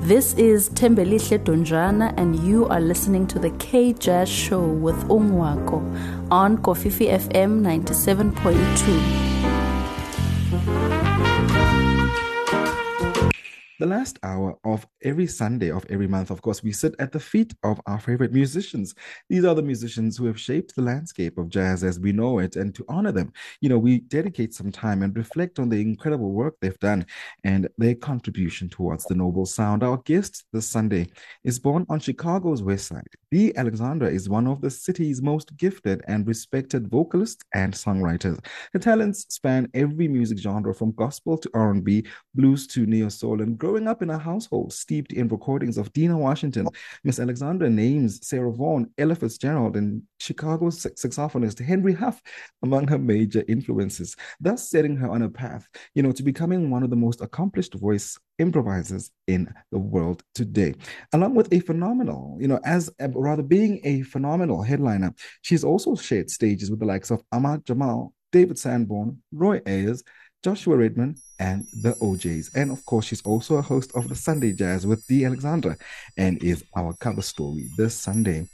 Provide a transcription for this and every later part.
This is Tembelihle Donjana, and you are listening to the K Jazz Show with Ongwako on Kofifi FM 97.2. The last hour of every Sunday of every month, of course, we sit at the feet of our favorite musicians. These are the musicians who have shaped the landscape of jazz as we know it. And to honor them, you know, we dedicate some time and reflect on the incredible work they've done and their contribution towards the noble sound. Our guest this Sunday is born on Chicago's West Side. Dee Alexander is one of the city's most gifted and respected vocalists and songwriters. Her talents span every music genre from gospel to R&B, blues to neo soul, and growing up in a household steeped in recordings of Dinah Washington, Miss Alexander names Sarah Vaughan, Ella Fitzgerald, and Chicago saxophonist Henry Huff among her major influences, thus setting her on a path, you know, to becoming one of the most accomplished voice improvisers in the world today. Along with a phenomenal, you know, as rather being a phenomenal headliner, she's also shared stages with the likes of Ahmad Jamal, David Sanborn, Roy Ayers, Joshua Redman, and the O'Jays. And of course, she's also a host of the Sunday Jazz with Dee Alexander and is our cover story this Sunday.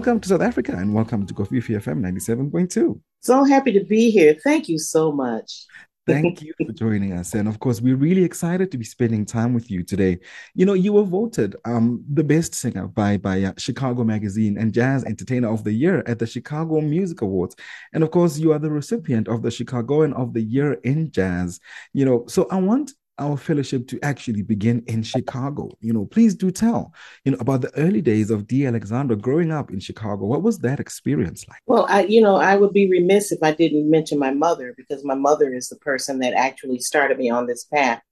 Welcome to South Africa and welcome to Kofifi FM 97.2. So happy to be here. Thank you so much. Thank you for joining us. And of course, we're really excited to be spending time with you today. You know, you were voted um, the best singer by, by uh, Chicago Magazine and Jazz Entertainer of the Year at the Chicago Music Awards. And of course, you are the recipient of the Chicagoan of the Year in Jazz. You know, so I want our fellowship to actually begin in Chicago. You know, please do tell, you know, about the early days of Dee Alexander growing up in Chicago. What was that experience like? Well, I, you know, I would be remiss if I didn't mention my mother because my mother is the person that actually started me on this path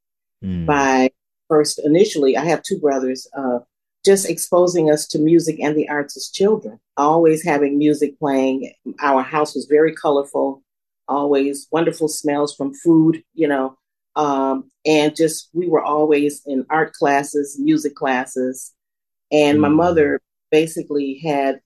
mm. by first initially, I have two brothers, uh, just exposing us to music and the arts as children, always having music playing. Our house was very colorful, always wonderful smells from food, you know, um, and just we were always in art classes, music classes. And my mm. mother basically had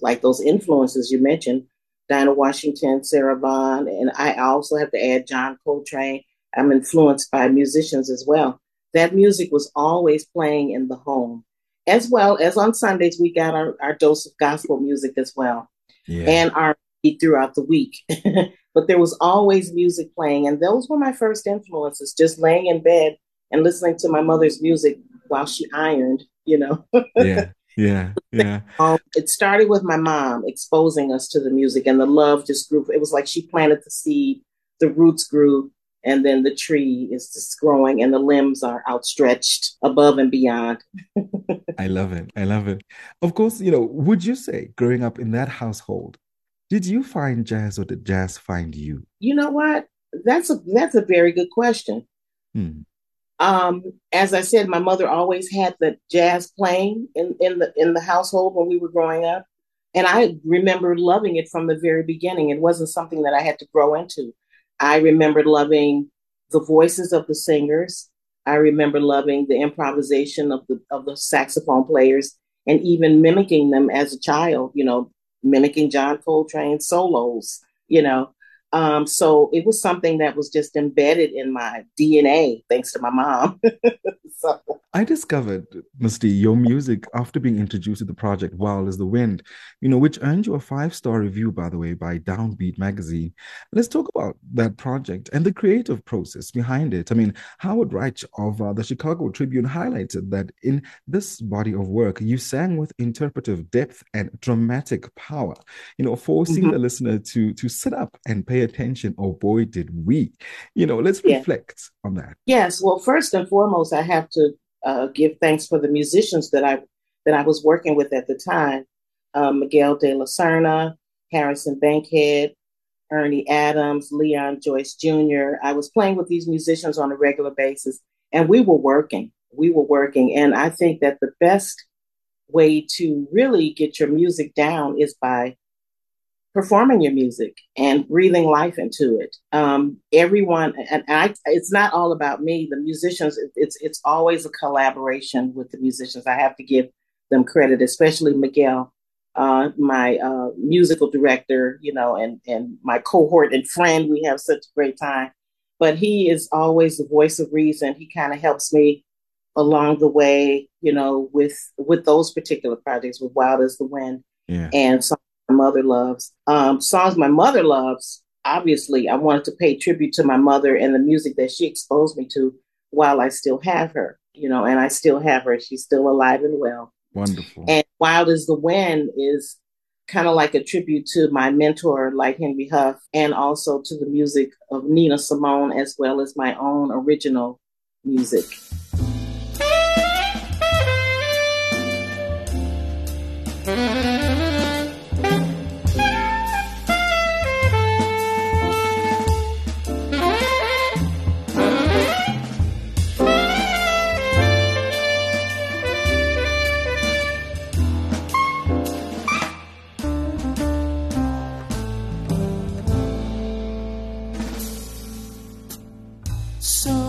like those influences you mentioned, Dinah Washington, Sarah Vaughan, and I also have to add John Coltrane. I'm influenced by musicians as well. That music was always playing in the home, as well as on Sundays we got our, our dose of gospel music as well, yeah. and our throughout the week. but there was always music playing. And those were my first influences, just laying in bed and listening to my mother's music while she ironed, you know. yeah. Yeah, yeah. Um, it started with my mom exposing us to the music, and the love just grew. It was like she planted the seed, the roots grew, and then the tree is just growing, and the limbs are outstretched above and beyond. I love it. I love it. Of course, you know, would you say growing up in that household, did you find jazz or did jazz find you? You know what? That's a that's a very good question. Hmm. Um, as I said, my mother always had the jazz playing in, in the in the household when we were growing up. And I remember loving it from the very beginning. It wasn't something that I had to grow into. I remember loving the voices of the singers. I remember loving the improvisation of the of the saxophone players and even mimicking them as a child, you know, mimicking John Coltrane solos, you know. Um, so it was something that was just embedded in my DNA, thanks to my mom. so. I discovered, Ms. Dee, your music after being introduced to the project Wild as the Wind, you know, which earned you a five star review, by the way, by Downbeat magazine. Let's talk about that project and the creative process behind it. I mean, Howard Reich of uh, the Chicago Tribune highlighted that in this body of work, you sang with interpretive depth and dramatic power, you know, forcing mm-hmm. the listener to to sit up and pay attention. Oh boy, did we. You know, let's reflect yeah. on that. Yes. Well, first and foremost, I have to uh, give thanks for the musicians that I that I was working with at the time. Um, Miguel de la Cerna, Harrison Bankhead, Ernie Adams, Leon Joyce Jr. I was playing with these musicians on a regular basis, and we were working. We were working, and I think that the best way to really get your music down is by performing your music and breathing life into it. Um, everyone, and I, it's not all about me. The musicians, it's it's always a collaboration with the musicians. I have to give them credit, especially Miguel, uh, my uh, musical director, you know, and and my cohort and friend. We have such a great time. But he is always the voice of reason. He kind of helps me along the way, you know, with with those particular projects, with Wild as the Wind yeah. and my mother loves. Um, songs my mother loves, obviously, I wanted to pay tribute to my mother and the music that she exposed me to while I still have her, you know, and I still have her. She's still alive and well. Wonderful. And Wild as the Wind is kind of like a tribute to my mentor, like Henry Huff, and also to the music of Nina Simone, as well as my own original music. Heart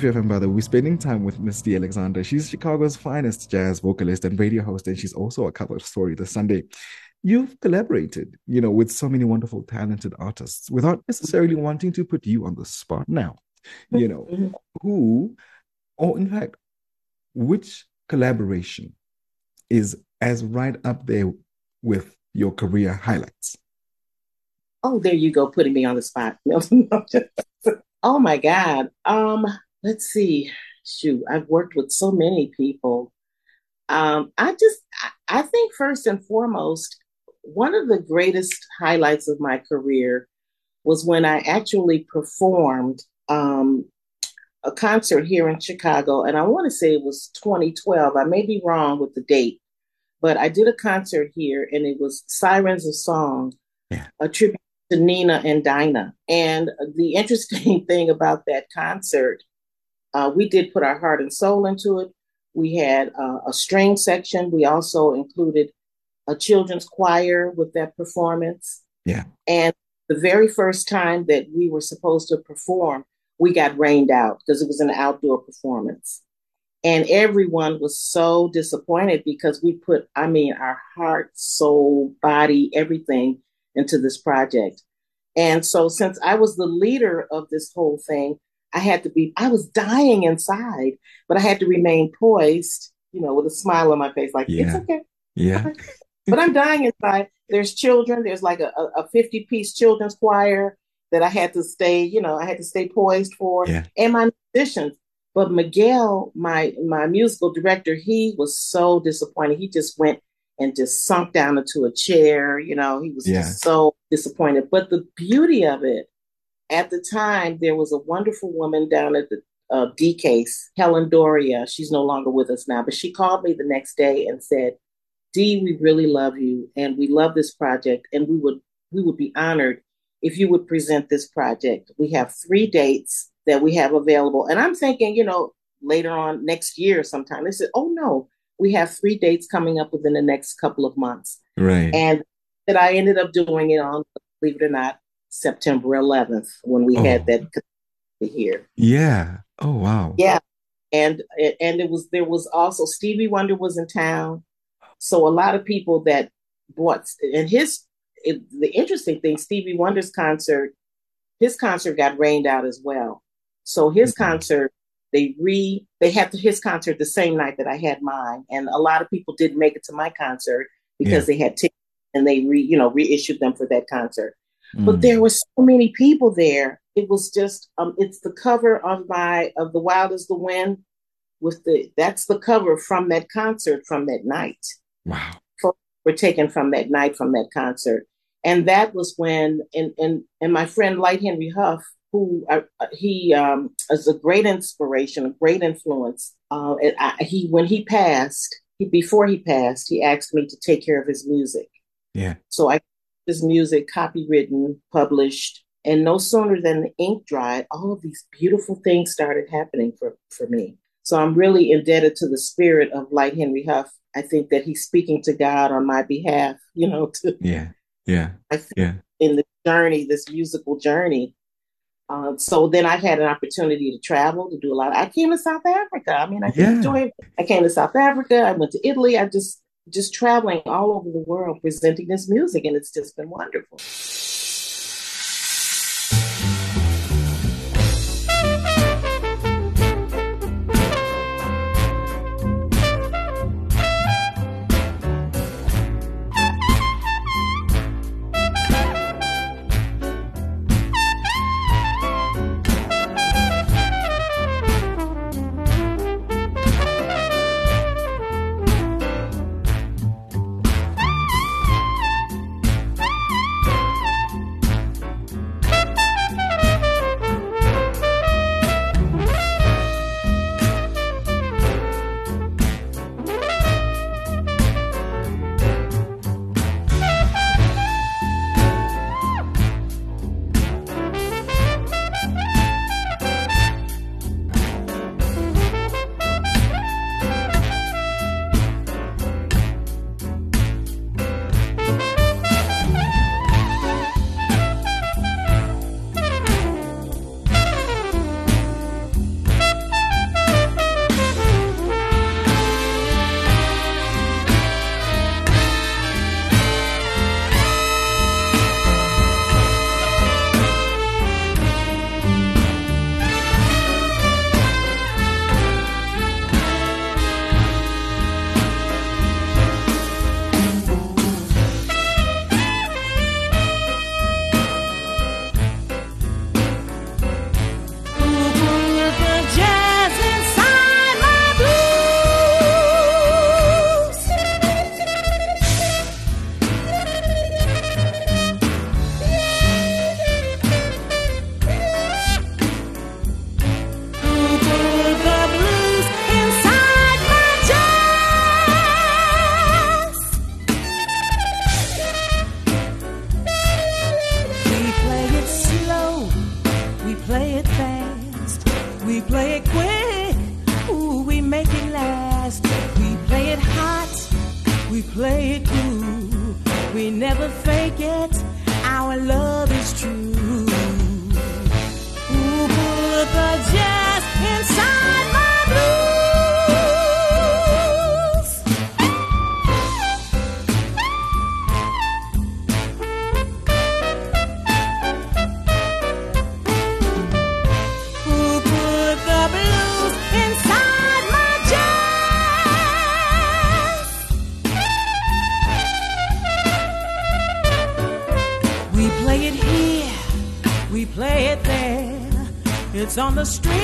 Kofifi FM, by the way, we're spending time with Ms. Dee Alexander. She's Chicago's finest jazz vocalist and radio host, and she's also a cover story this Sunday. You've collaborated, you know, with so many wonderful, talented artists without necessarily wanting to put you on the spot now. You know, who, or in fact, which collaboration is as right up there with your career highlights? Oh, there you go, putting me on the spot. oh my God. Um, let's see. Shoot, I've worked with so many people. Um, I just, I, I think first and foremost, one of the greatest highlights of my career was when I actually performed um, a concert here in Chicago, and I want to say it was 2012. I may be wrong with the date, but I did a concert here, and it was Sirens of Song, yeah. a tribute to Nina and Dinah. And the interesting thing about that concert, uh, we did put our heart and soul into it. We had uh, a string section. We also included a children's choir with that performance. Yeah. And the very first time that we were supposed to perform, we got rained out because it was an outdoor performance. And everyone was so disappointed because we put, I mean, our heart, soul, body, everything into this project. And so, since I was the leader of this whole thing, I had to be, I was dying inside, but I had to remain poised, you know, with a smile on my face, like, yeah. it's okay. Yeah. but I'm dying inside. There's children, there's like a, a 50 piece children's choir that I had to stay, you know, I had to stay poised for, yeah. and my musicians. But Miguel, my my musical director, he was so disappointed. He just went and just sunk down into a chair. You know, he was yeah. just so disappointed. But the beauty of it, at the time, there was a wonderful woman down at the uh, DCASE, Helen Doria. She's no longer with us now, but she called me the next day and said, "D, we really love you, and we love this project, and we would we would be honored if you would present this project. We have three dates that we have available, and I'm thinking, you know, later on next year sometime. They said, "Oh no, we have three dates coming up within the next couple of months. Right. And that I ended up doing it on, believe it or not, September 11th when we oh. had that here. Yeah. Oh wow. Yeah. And and it was there was also Stevie Wonder was in town, so a lot of people that bought and his it, the interesting thing Stevie Wonder's concert, his concert got rained out as well. So his mm-hmm. concert they re they had his concert the same night that I had mine, and a lot of people didn't make it to my concert because yeah. they had tickets and they re you know reissued them for that concert. Mm. But there were so many people there. It was just um, it's the cover of my of the Wild as the Wind with the that's the cover from that concert from that night. Wow. were taken from that night from that concert. And that was when and and and my friend Light Henry Huff who uh, uh, he um, is a great inspiration, a great influence. Uh, I, he when he passed, he, before he passed, he asked me to take care of his music. Yeah. So I his music copywritten, published, and no sooner than the ink dried, all of these beautiful things started happening for for me. So I'm really indebted to the spirit of Light Henry Huff. I think that he's speaking to God on my behalf. You know. To, yeah. Yeah. yeah. In the journey, this musical journey, uh, so then I had an opportunity to travel to do a lot. Of, I came to South Africa. I mean, I yeah. I came to South Africa. I went to Italy. I just just traveling all over the world presenting this music, and it's just been wonderful. The street,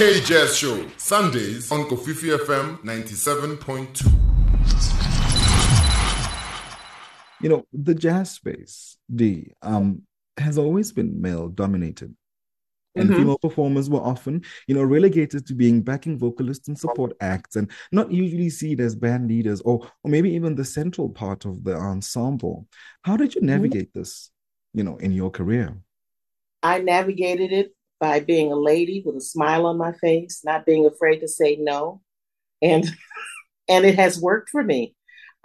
K Jazz Show, Sundays on Kofifi FM 97.2. You know, the jazz space, Dee, um, has always been male dominated. And Mhm. female performers were often, you know, relegated to being backing vocalists and support acts and not usually seen as band leaders or or maybe even the central part of the ensemble. How did you navigate this, you know, in your career? I navigated it by being a lady with a smile on my face, not being afraid to say no, and and it has worked for me.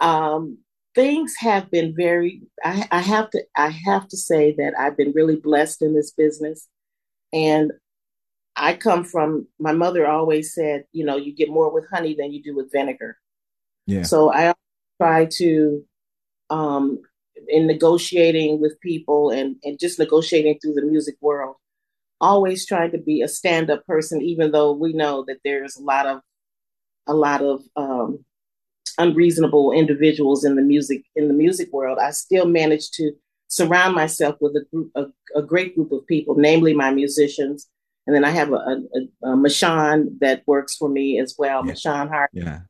Um, things have been very. I, I have to. I have to say that I've been really blessed in this business, and I come from. My mother always said, you know, you get more with honey than you do with vinegar. Yeah. So I try to, um, in negotiating with people and, and just negotiating through the music world, always trying to be a stand up person, even though we know that there's a lot of a lot of um, unreasonable individuals in the music in the music world. I still manage to surround myself with a group a, a great group of people, namely my musicians. And then I have a, a, a, Mashawn that works for me as well, Yeah. Mashawn Hart. Yeah.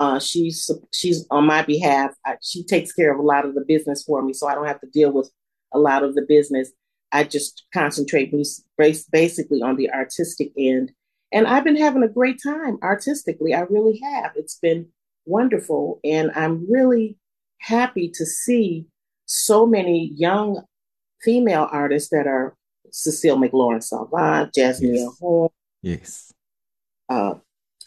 Uh, she's she's on my behalf. I, she takes care of a lot of the business for me, so I don't have to deal with a lot of the business. I just concentrate basically on the artistic end, and I've been having a great time artistically. I really have. It's been wonderful, and I'm really happy to see so many young female artists that are Cecile McLorin Salvant, Jazzmeia Yes. Horn, Yes. uh,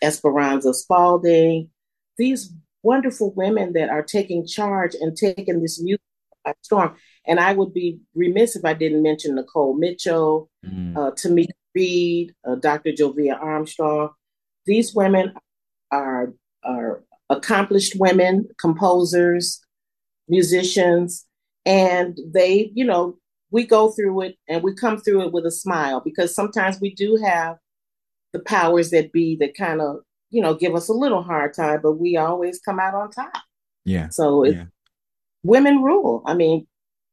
Esperanza Spalding, these wonderful women that are taking charge and taking this music by storm. And I would be remiss if I didn't mention Nicole Mitchell, Mm. uh, Tomeka Reid, uh, Dr. Jovia Armstrong. These women are are accomplished women, composers, musicians, and they, you know, we go through it and we come through it with a smile because sometimes we do have the powers that be that kind of, you know, give us a little hard time, but we always come out on top. Yeah. So it's Yeah. women rule. I mean,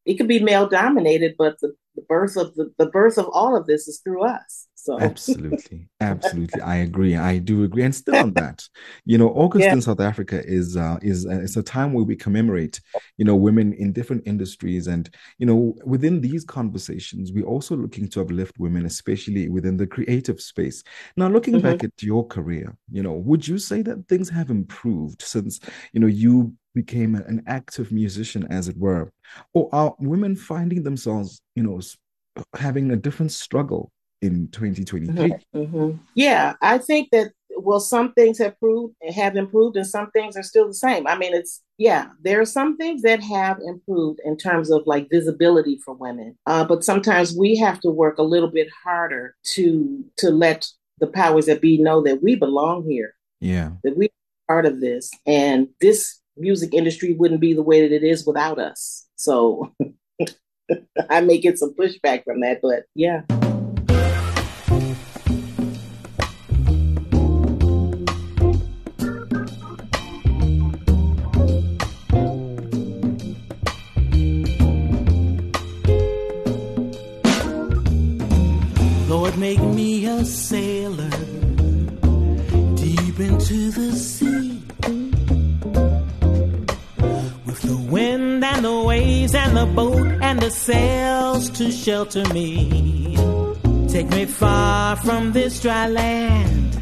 it could be male dominated, but the, the birth of the, the birth of all of this is through us. So Absolutely, absolutely. I agree. I do agree. And still on that, you know, August Yeah. in South Africa is uh, is uh, it's a time where we commemorate, you know, women in different industries, and you know, within these conversations, we're also looking to uplift women, especially within the creative space. Now, looking Mhm. back at your career, you know, would you say that things have improved since you know you became an active musician, as it were, or are women finding themselves, you know, having a different struggle? in 2023. Mhm. Yeah, I think that well, some things have proved have improved, and some things are still the same. I mean, it's yeah, there are some things that have improved in terms of like visibility for women, uh, but sometimes we have to work a little bit harder to to let the powers that be know that we belong here, Yeah. that we are part of this, and this music industry wouldn't be the way that it is without us. So. I may get some pushback from that, but yeah. Shelter me. Take me far from this dry land.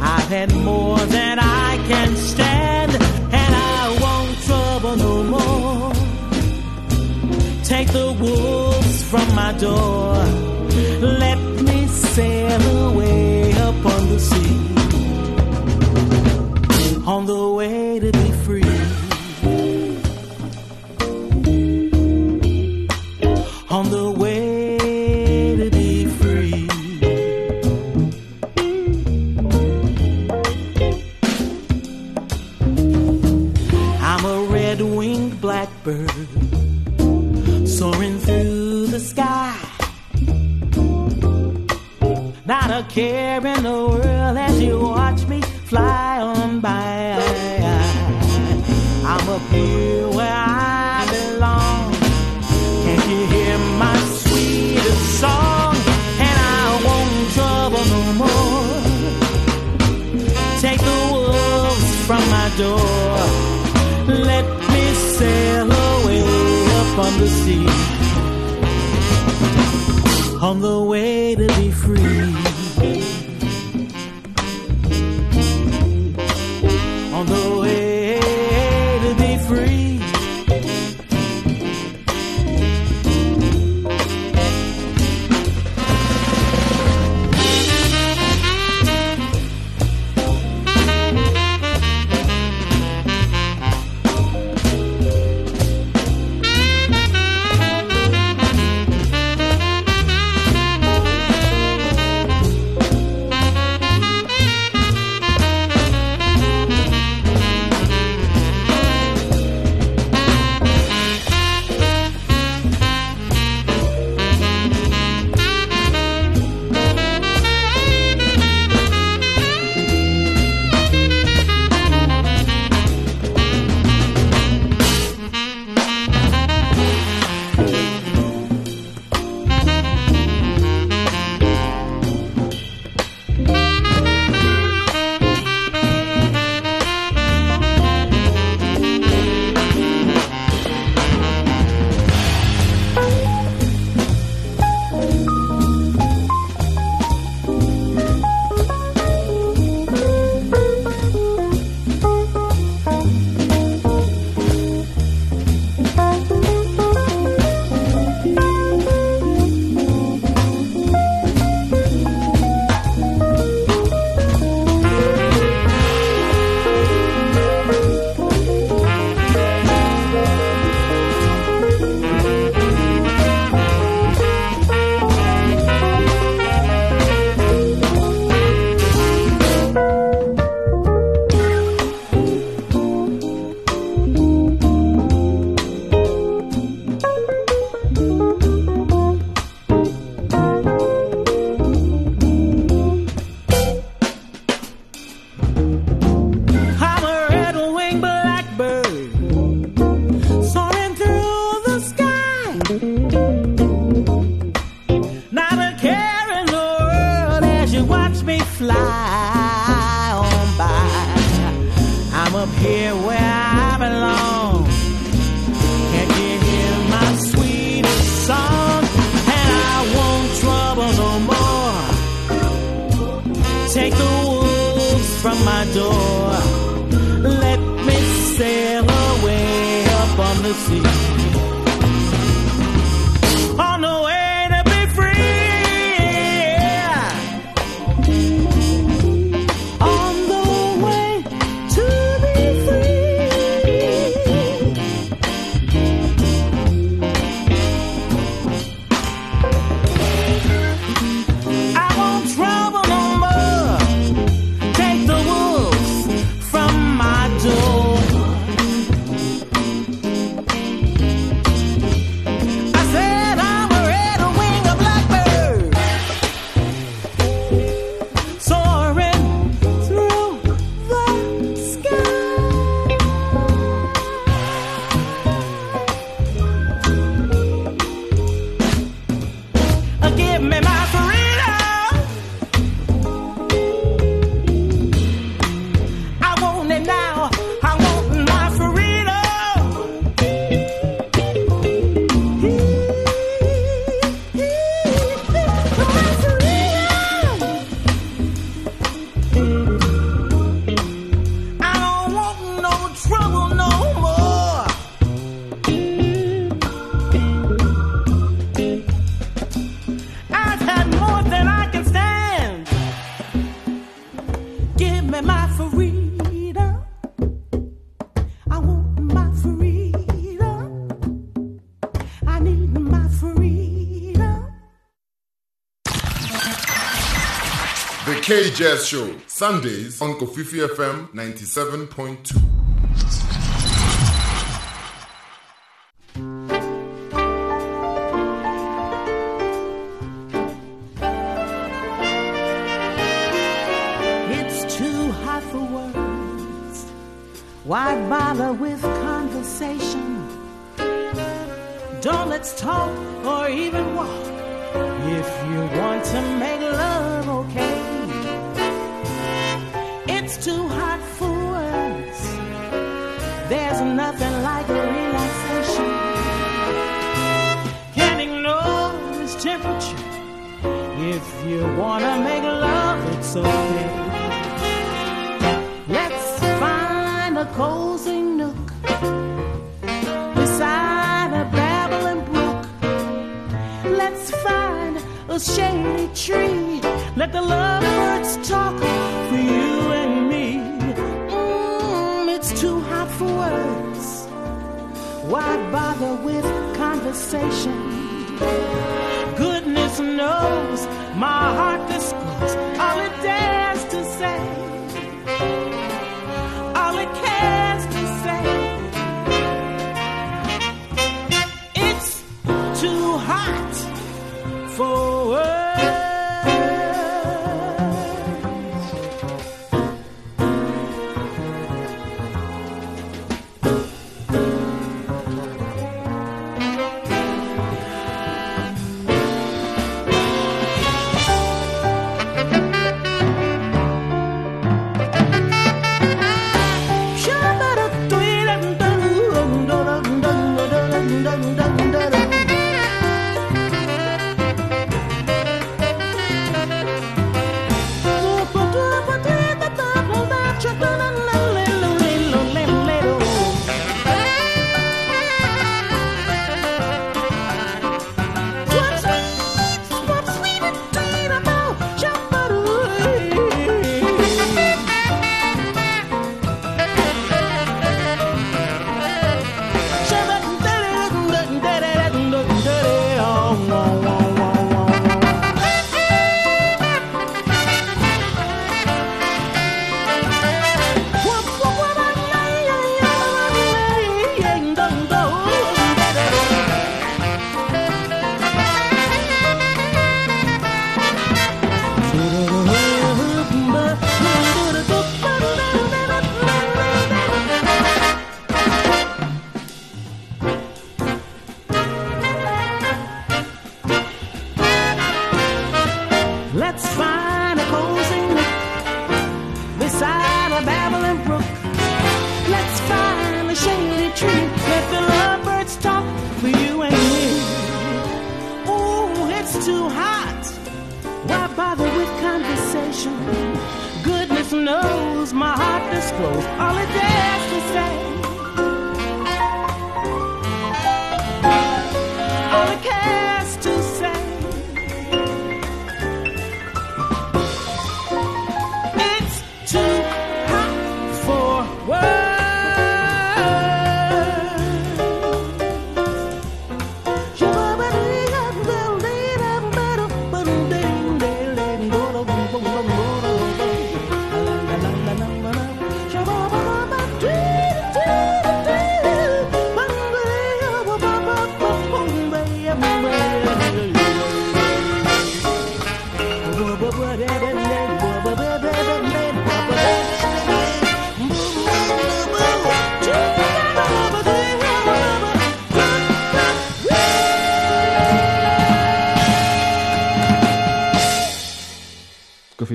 I've had more than I can stand, and I won't trouble no more. Take the wolves from my door. In the world as you watch me fly on by. I'm up here where I belong. Can't you hear my sweetest song? And I won't trouble no more. Take the wolves from my door. Let me sail away up on the sea. On the way to be free. Jazz Show, Sundays on Kofifi FM 97.2. my heart conversation? Goodness knows my heart discloses all it dares to say. All it cares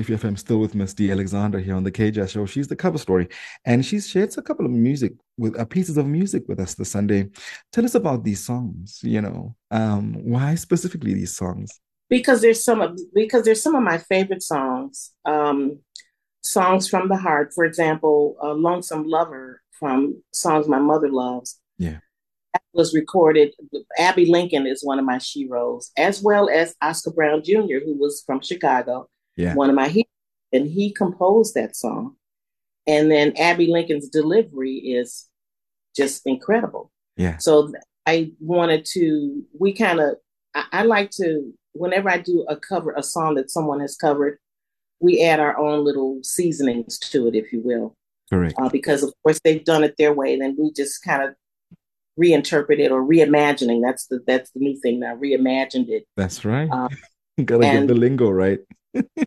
550FM, still with Miss Dee Alexander here on the KJ Show. She's the cover story, and she shares a couple of music with uh, pieces of music with us this Sunday. Tell us about these songs. You know, um, why specifically these songs? Because there's some of, because there's some of my favorite songs, um, songs from the heart. For example, "Lonesome Lover" from songs my mother loves. Yeah, that was recorded. Abbey Lincoln is one of my sheroes, as well as Oscar Brown Jr., who was from Chicago. Yeah. one of my heroes and he composed that song and then Abbey Lincoln's delivery is just incredible Yeah. so I wanted to, we kind of, I, I like to, whenever I do a cover, a song that someone has covered, we add our own little seasonings to it, if you will. Correct. Uh, because of course they've done it their way, then we just kind of reinterpret it or reimagining. That's the that's the new thing now. Reimagined it. That's right. Um, Gotta get the lingo right.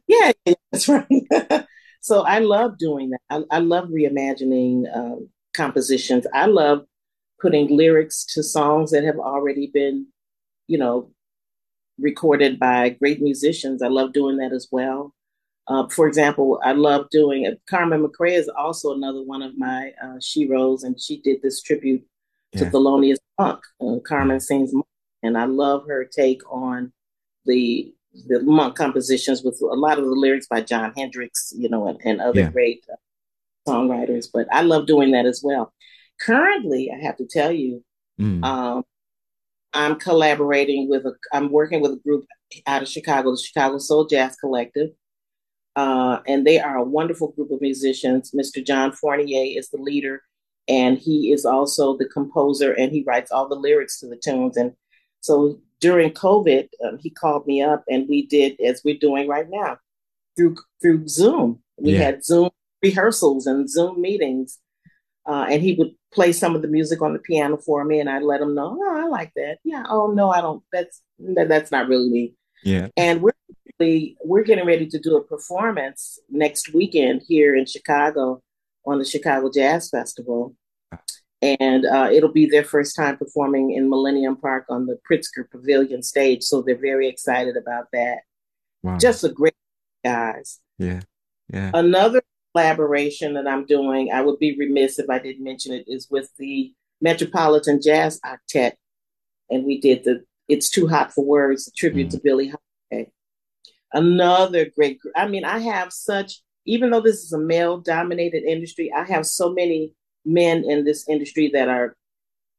Yeah, yeah, that's right. so I love doing that. I, I love reimagining um, compositions. I love putting lyrics to songs that have already been, you know, recorded by great musicians. I love doing that as well. Uh, for example, I love doing uh, Carmen McRae is also another one of my uh, sheroes, and she did this tribute to Yeah. Thelonious Monk. Uh, Carmen sings, Monk, and I love her take on the the Monk compositions with a lot of the lyrics by Jon Hendricks, you know, and, and other Yeah. great uh, songwriters. But I love doing that as well. Currently, I have to tell you, Mm. um, I'm collaborating with a. I'm working with a group out of Chicago, the Chicago Soul Jazz Collective, uh, and they are a wonderful group of musicians. Mr. John Fournier is the leader, and he is also the composer, and he writes all the lyrics to the tunes. And so during COVID, um, he called me up, and we did as we're doing right now through through Zoom. We Yeah. had Zoom rehearsals and Zoom meetings, uh, and he would play some of the music on the piano for me, and I'd let him know, oh, I like that. Yeah. Oh no, I don't. That's that, that's not really me. Yeah. And we're actually- we're getting ready to do a performance next weekend here in Chicago on the Chicago Jazz Festival. And uh, it'll be their first time performing in Millennium Park on the Pritzker Pavilion stage. So they're very excited about that. Wow. Just a great guys. yeah. Yeah. Another collaboration that I'm doing, I would be remiss if I didn't mention it, is with the Metropolitan Jazz Octet. And we did the It's Too Hot for Words, a tribute to Billie Holiday. Another great, I mean, I have such, even though this is a male dominated industry, I have so many men in this industry that are,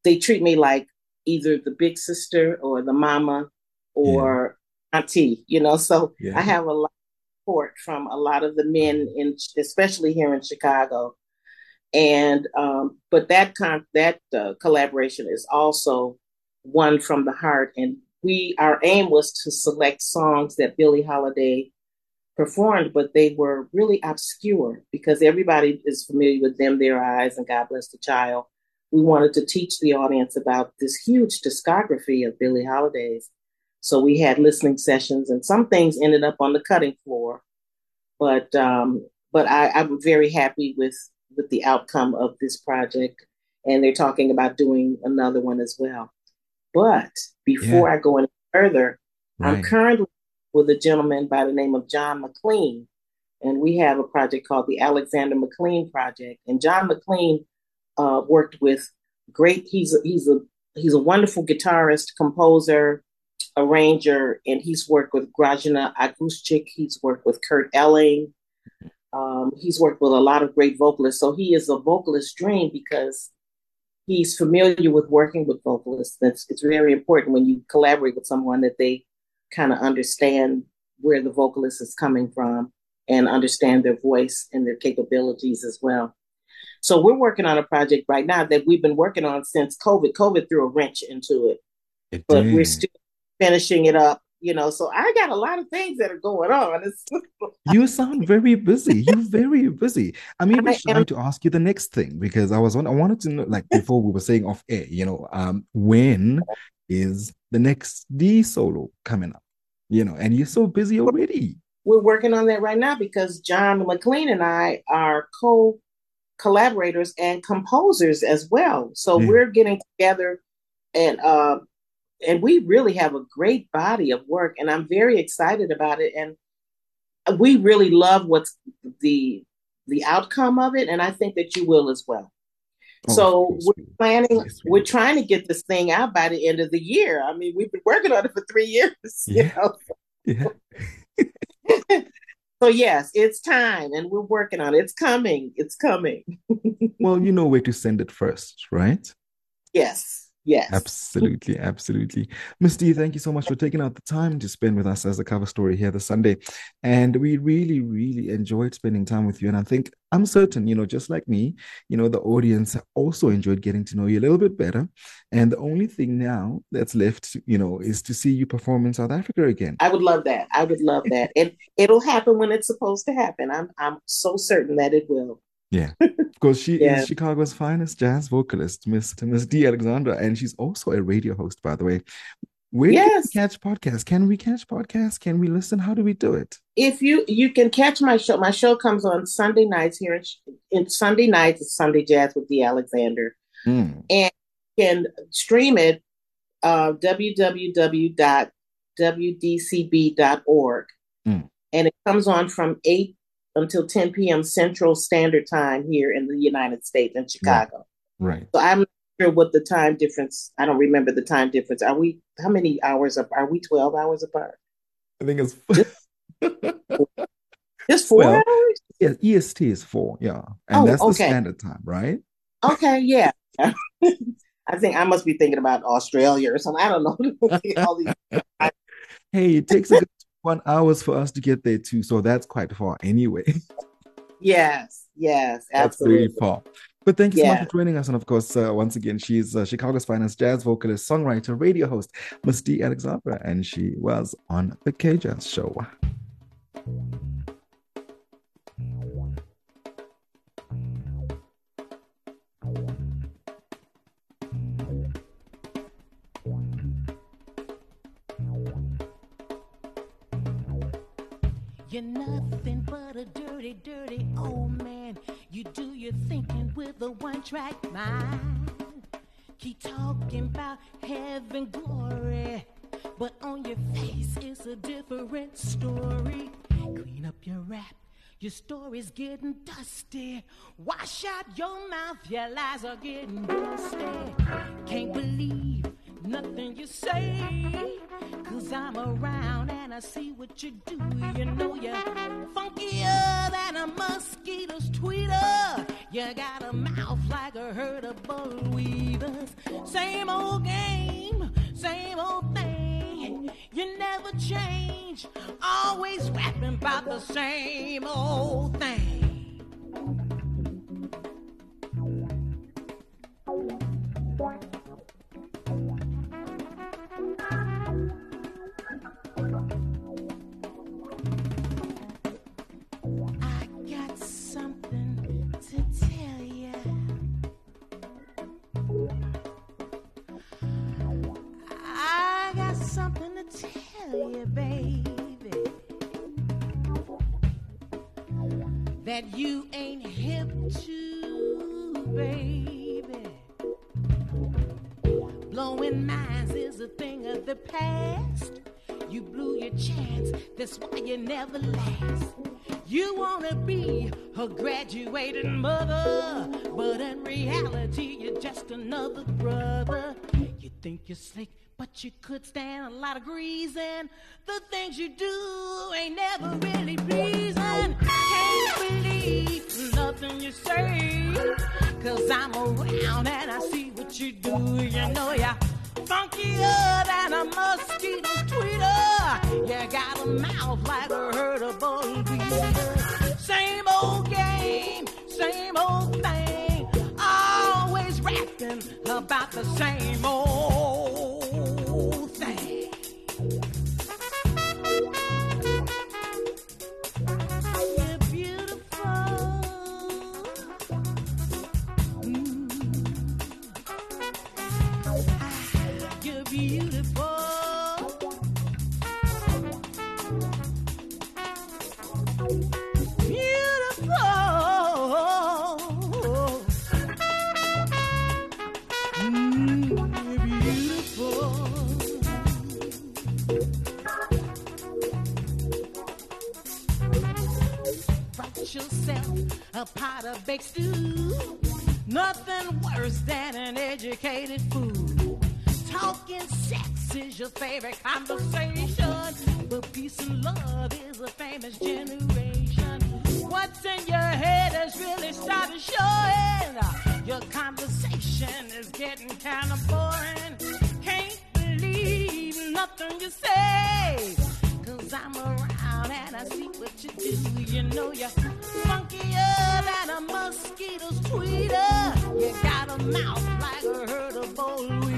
they treat me like either the big sister or the mama or auntie, you know? So Yeah. I have a lot of support from a lot of the men in, especially here in Chicago. And, um, but that con, that uh, collaboration is also one from the heart. And we, our aim was to select songs that Billie Holiday performed, but they were really obscure because everybody is familiar with Them, There Eyes, and God Bless the Child. We wanted to teach the audience about this huge discography of Billie Holiday's. So we had listening sessions, and some things ended up on the cutting floor. But um, but I, I'm very happy with with the outcome of this project, and they're talking about doing another one as well. But before I go any further, I'm currently with a gentleman by the name of John McLean, and we have a project called the Alexander McLean Project. And John McLean uh, worked with great. He's a, he's a he's a wonderful guitarist, composer, arranger, and he's worked with Grazyna Auguscik. He's worked with Kurt Elling. Um, he's worked with a lot of great vocalists. So he is a vocalist dream because he's familiar with working with vocalists. That's it's very important when you collaborate with someone that they kind of understand where the vocalist is coming from and understand their voice and their capabilities as well. So we're working on a project right now that we've been working on since COVID. COVID threw a wrench into it, It but we're still finishing it up. You know, so I got a lot of things that are going on. You sound very busy. You're very busy. I'm even I shy am- to ask you the next thing because I was on, I wanted to know, like before we were saying off air, you know, um, when is the next Dee solo coming up? You know, and you're so busy already. we're working on that right now because John McLean and I are co collaborators and composers as well. So Yeah. we're getting together and uh, and we really have a great body of work and I'm very excited about it and we really love what's the the outcome of it and I think that you will as well. Oh, so we're planning we we're trying to get this thing out by the end of the year. I mean, we've been working on it for 3 years, you know. Yeah. So yes, it's time, and we're working on it. It's coming. It's coming. Well, you know where to send it first, right? Yes. Yes. Absolutely, absolutely. Miss Dee, thank you so much for taking out the time to spend with us as a cover story here this Sunday. And we really, really enjoyed spending time with you. And I think I'm certain, you know, just like me, you know, the audience also enjoyed getting to know you a little bit better. And the only thing now that's left, you know, is to see you perform in South Africa again. I would love that. I would love that. And it'll happen when it's supposed to happen. I'm I'm so certain that it will. Yeah, because she Yeah. is Chicago's finest jazz vocalist, Miss Miss D. Alexandra, and she's also a radio host, by the way. Where can Yes. we catch podcasts? Can we catch podcasts? Can we listen? How do we do it? If you you can catch my show, my show comes on Sunday nights here in, in Sunday nights. It's Sunday Jazz with Dee Alexander. Mm, You can stream it uh, www.wdcb.org. Mm. And it comes on from 8 until 10 p.m. Central Standard Time here in the United States in Chicago. right. So I'm not sure what the time difference, I don't remember the time difference. Are we, how many hours up? Are we 12 hours apart? I think it's Just four Well, hours? yeah, EST is four, yeah. And Oh, that's the standard time, right? Okay, yeah. I think I must be thinking about Australia or something. I don't know. All these Hey, it takes a good one hours for us to get there too, so that's quite far anyway. Yes, yes, That's absolutely. far. But thank you so much for joining us. And of course, uh, once again, she's uh, Chicago's finest jazz vocalist, songwriter, radio host, Miss D. Alexandra, and she was on the K Jazz Show. You're nothing but a dirty, dirty old man. You do your thinking with a one track mind. Keep talking about heaven glory, but on your face is a different story. Clean up your rap. Your story's getting dusty. Wash out your mouth, your lies are getting dusty. Can't believe nothing you say. Cause I'm around and I see what you do. You know you're funkier than a mosquito's tweeter. You got a mouth like a herd of bull weavers. Same old game, same old thing. You never change, always rapping about the same old thing. That you ain't hip to, baby. Blowing minds is a thing of the past. You blew your chance, that's why you never last. You wanna be a graduated mother, but in reality, you're just another brother. Think you're slick, but you could stand a lot of greasing. The things you do ain't never really pleasing. Can't believe nothing you say, cause I'm around and I see what you do. You know you're funkier than a mosquito's tweeter. You got a mouth like a herd of bull. Same old game, same old. Rapping about the same old yourself a pot of baked stew. Nothing worse than an educated fool. Talking sex is your favorite conversation, but peace and love is a famous generation. What's in your head has really started showing. Your conversation is getting kind of boring. Can't believe nothing you say, cause I'm around I see what you do. You know you're funkier than a mosquito's tweeter. You got a mouth like a herd of bull.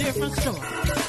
different story.